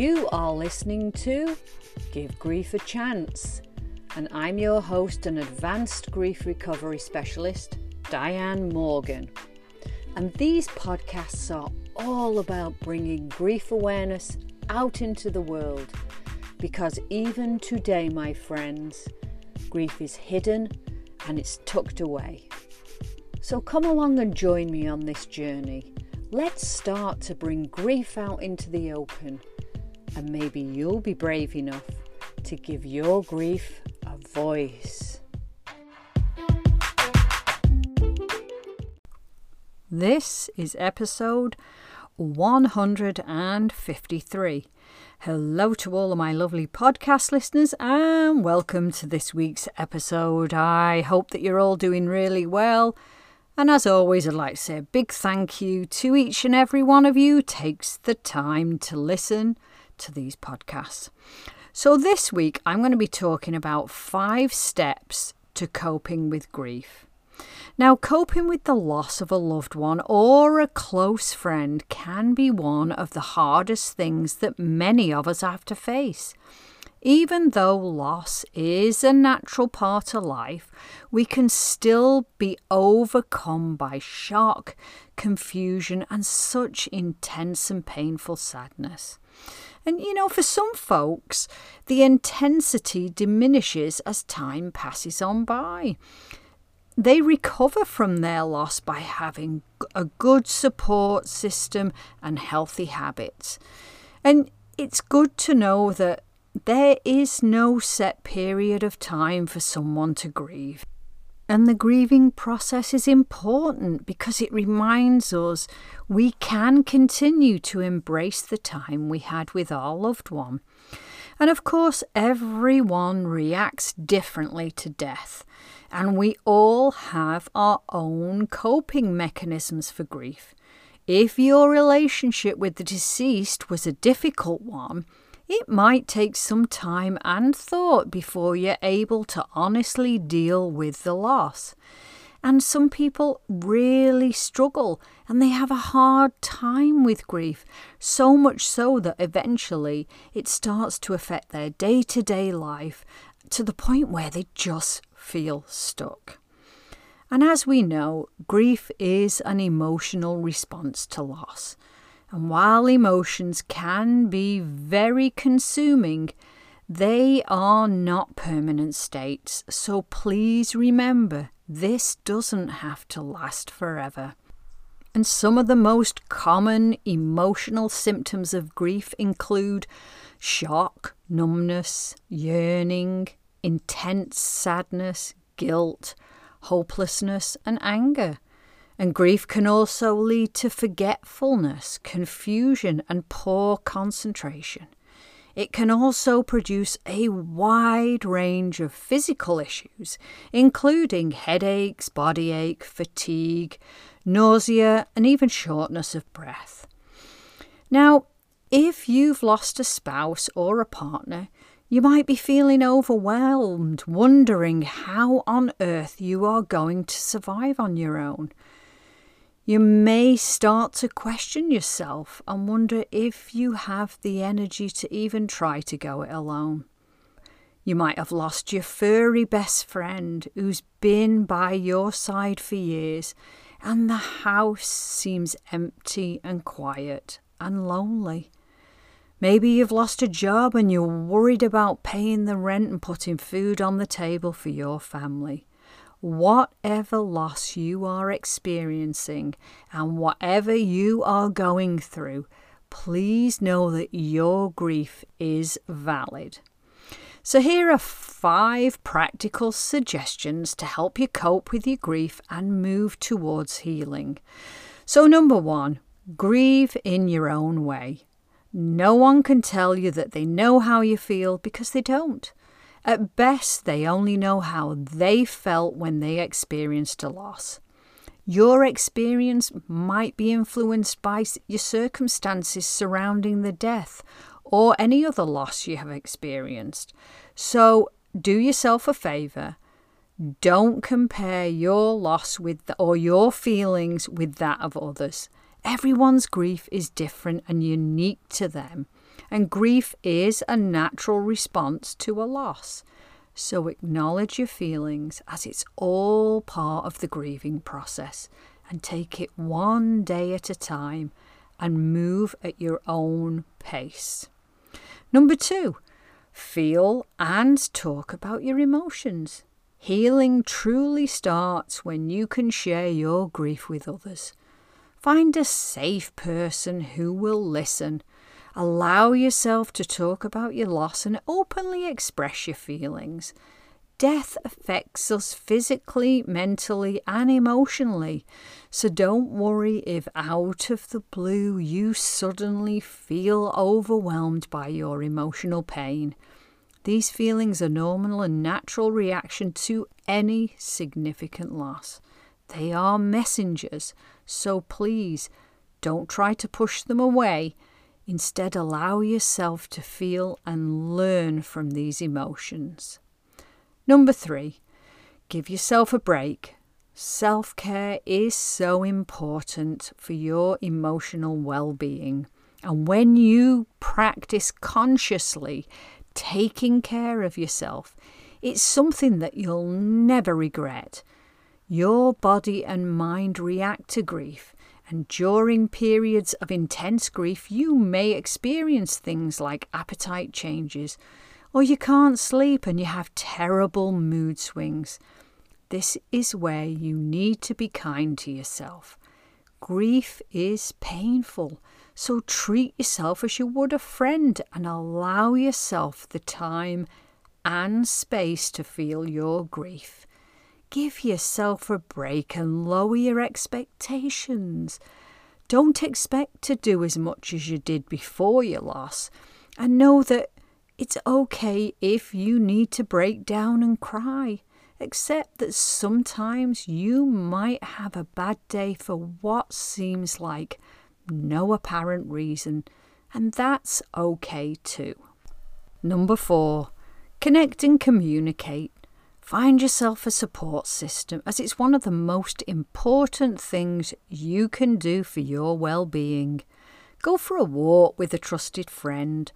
You are listening to Give Grief a Chance, and I'm your host and advanced grief recovery specialist, Diane Morgan. And these podcasts are all about bringing grief awareness out into the world because even today, my friends, grief is hidden and it's tucked away. So come along and join me on this journey. Let's start to bring grief out into the open, and maybe you'll be brave enough to give your grief a voice. This is episode 153. Hello to all of my lovely podcast listeners, and welcome to this week's episode. I hope that you're all doing really well. And as always, I'd like to say a big thank you to each and every one of you takes the time to listen to these podcasts. So, this week I'm going to be talking about five steps to coping with grief. Now, coping with the loss of a loved one or a close friend can be one of the hardest things that many of us have to face. Even though loss is a natural part of life, we can still be overcome by shock, confusion, and such intense and painful sadness. And you know, for some folks, the intensity diminishes as time passes on by they recover from their loss by having a good support system and healthy habits. And it's good to know that there is no set period of time for someone to grieve. And the grieving process is important because it reminds us we can continue to embrace the time we had with our loved one. And of course, everyone reacts differently to death and we all have our own coping mechanisms for grief. If your relationship with the deceased was a difficult one, it might take some time and thought before you're able to honestly deal with the loss. And some people really struggle and they have a hard time with grief, so much so that eventually it starts to affect their day to day life to the point where they just feel stuck. And as we know, grief is an emotional response to loss. And while emotions can be very consuming, they are not permanent states. So please remember this doesn't have to last forever. And some of the most common emotional symptoms of grief include shock, numbness, yearning, intense sadness, guilt, hopelessness, and anger. And grief can also lead to forgetfulness, confusion, and poor concentration. It can also produce a wide range of physical issues, including headaches, body ache, fatigue, nausea, and even shortness of breath. Now, if you've lost a spouse or a partner, you might be feeling overwhelmed, wondering how on earth you are going to survive on your own. You may start to question yourself and wonder if you have the energy to even try to go it alone. You might have lost your furry best friend who's been by your side for years, and the house seems empty and quiet and lonely. Maybe you've lost a job and you're worried about paying the rent and putting food on the table for your family. Whatever loss you are experiencing and whatever you are going through, please know that your grief is valid. So, here are five practical suggestions to help you cope with your grief and move towards healing. So, number one, grieve in your own way. No one can tell you that they know how you feel because they don't. At best, they only know how they felt when they experienced a loss. Your experience might be influenced by your circumstances surrounding the death or any other loss you have experienced. So, do yourself a favour. Don't compare your loss with the, or your feelings with that of others. Everyone's grief is different and unique to them. And grief is a natural response to a loss. So acknowledge your feelings as it's all part of the grieving process and take it one day at a time and move at your own pace. Number two, feel and talk about your emotions. Healing truly starts when you can share your grief with others. Find a safe person who will listen. Allow yourself to talk about your loss and openly express your feelings. Death affects us physically, mentally, and emotionally. So don't worry if out of the blue you suddenly feel overwhelmed by your emotional pain. These feelings are normal and natural reaction to any significant loss. They are messengers, so please don't try to push them away. Instead, allow yourself to feel and learn from these emotions. Number three, give yourself a break. Self care is so important for your emotional well being. And when you practice consciously taking care of yourself, it's something that you'll never regret. Your body and mind react to grief, and during periods of intense grief, you may experience things like appetite changes, or you can't sleep and you have terrible mood swings. This is where you need to be kind to yourself. Grief is painful, so treat yourself as you would a friend and allow yourself the time and space to feel your grief. Give yourself a break and lower your expectations. Don't expect to do as much as you did before your loss, and know that it's okay if you need to break down and cry, except that sometimes you might have a bad day for what seems like no apparent reason, and that's okay too. Number four, connect and communicate. Find yourself a support system as it's one of the most important things you can do for your well being. Go for a walk with a trusted friend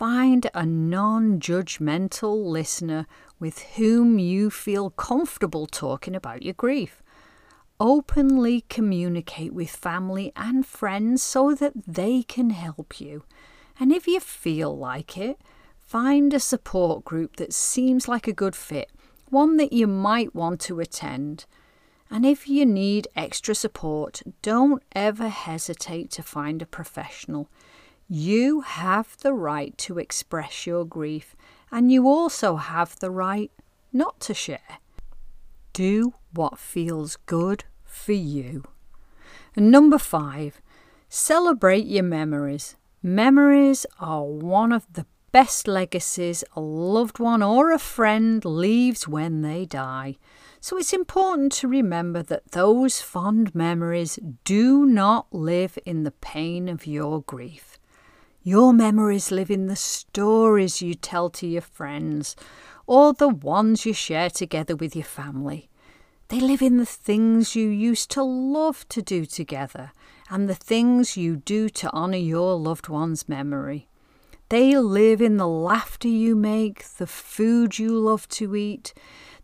Find a non judgmental listener with whom you feel comfortable talking about your grief. Openly communicate with family and friends so that they can help you. And if you feel like it, find a support group that seems like a good fit, one that you might want to attend. And if you need extra support, don't ever hesitate to find a professional. You have the right to express your grief, and you also have the right not to share. Do what feels good for you. And number five, celebrate your memories. Memories are one of the best legacies a loved one or a friend leaves when they die. So it's important to remember that those fond memories do not live in the pain of your grief. Your memories live in the stories you tell to your friends or the ones you share together with your family. They live in the things you used to love to do together and the things you do to honour your loved one's memory. They live in the laughter you make, the food you love to eat,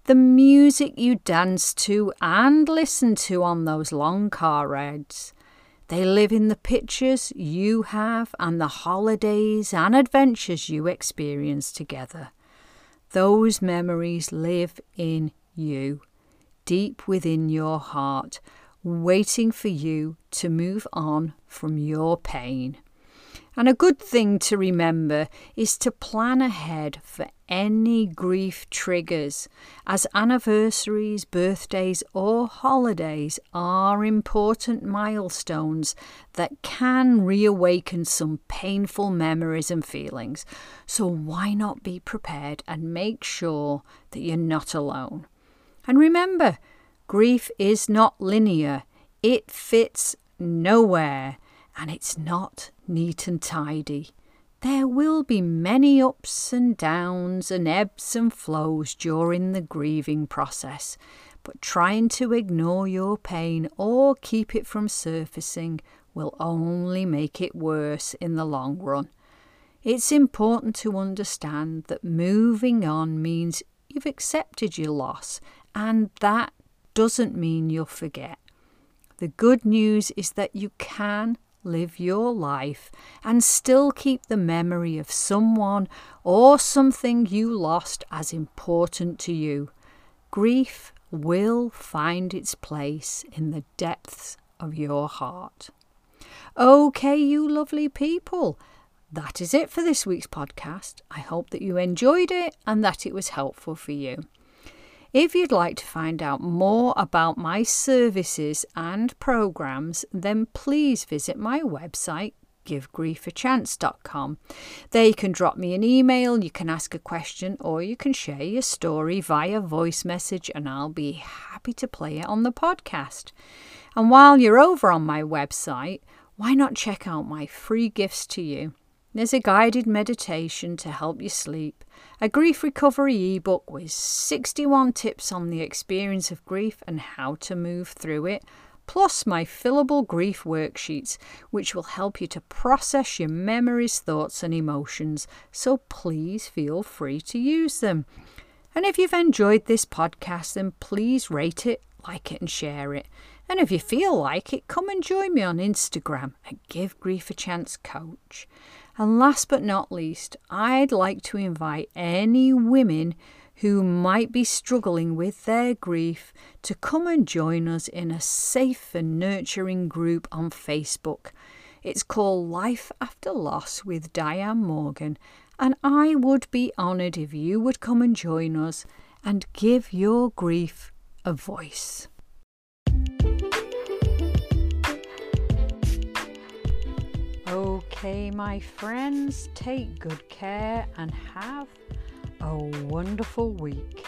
the music you dance to and listen to on those long car rides, they live in the pictures you have and the holidays and adventures you experience together. Those memories live in you, deep within your heart, waiting for you to move on from your pain. And a good thing to remember is to plan ahead for any grief triggers, as anniversaries, birthdays, or holidays are important milestones that can reawaken some painful memories and feelings. So, why not be prepared and make sure that you're not alone? And remember, grief is not linear, it fits nowhere and it's not neat and tidy. There will be many ups and downs and ebbs and flows during the grieving process, but trying to ignore your pain or keep it from surfacing will only make it worse in the long run. It's important to understand that moving on means you've accepted your loss, and that doesn't mean you'll forget. The good news is that you can live your life and still keep the memory of someone or something you lost as important to you. Grief will find its place in the depths of your heart. Okay, you lovely people. That is it for this week's podcast. I hope that you enjoyed it and that it was helpful for you. If you'd like to find out more about my services and programs, then please visit my website, givegriefachance.com. There you can drop me an email, you can ask a question, or you can share your story via voice message, and I'll be happy to play it on the podcast. And while you're over on my website, why not check out my free gifts to you? There's a guided meditation to help you sleep, a grief recovery ebook with 61 tips on the experience of grief and how to move through it, plus my fillable grief worksheets, which will help you to process your memories, thoughts, and emotions. So please feel free to use them. And if you've enjoyed this podcast, then please rate it, like it, and share it. And if you feel like it, come and join me on Instagram at Give Grief a Chance Coach. And last but not least, I'd like to invite any women who might be struggling with their grief to come and join us in a safe and nurturing group on Facebook. It's called Life After Loss with Diane Morgan, and I would be honoured if you would come and join us and give your grief a voice. My friends, take good care and have a wonderful week.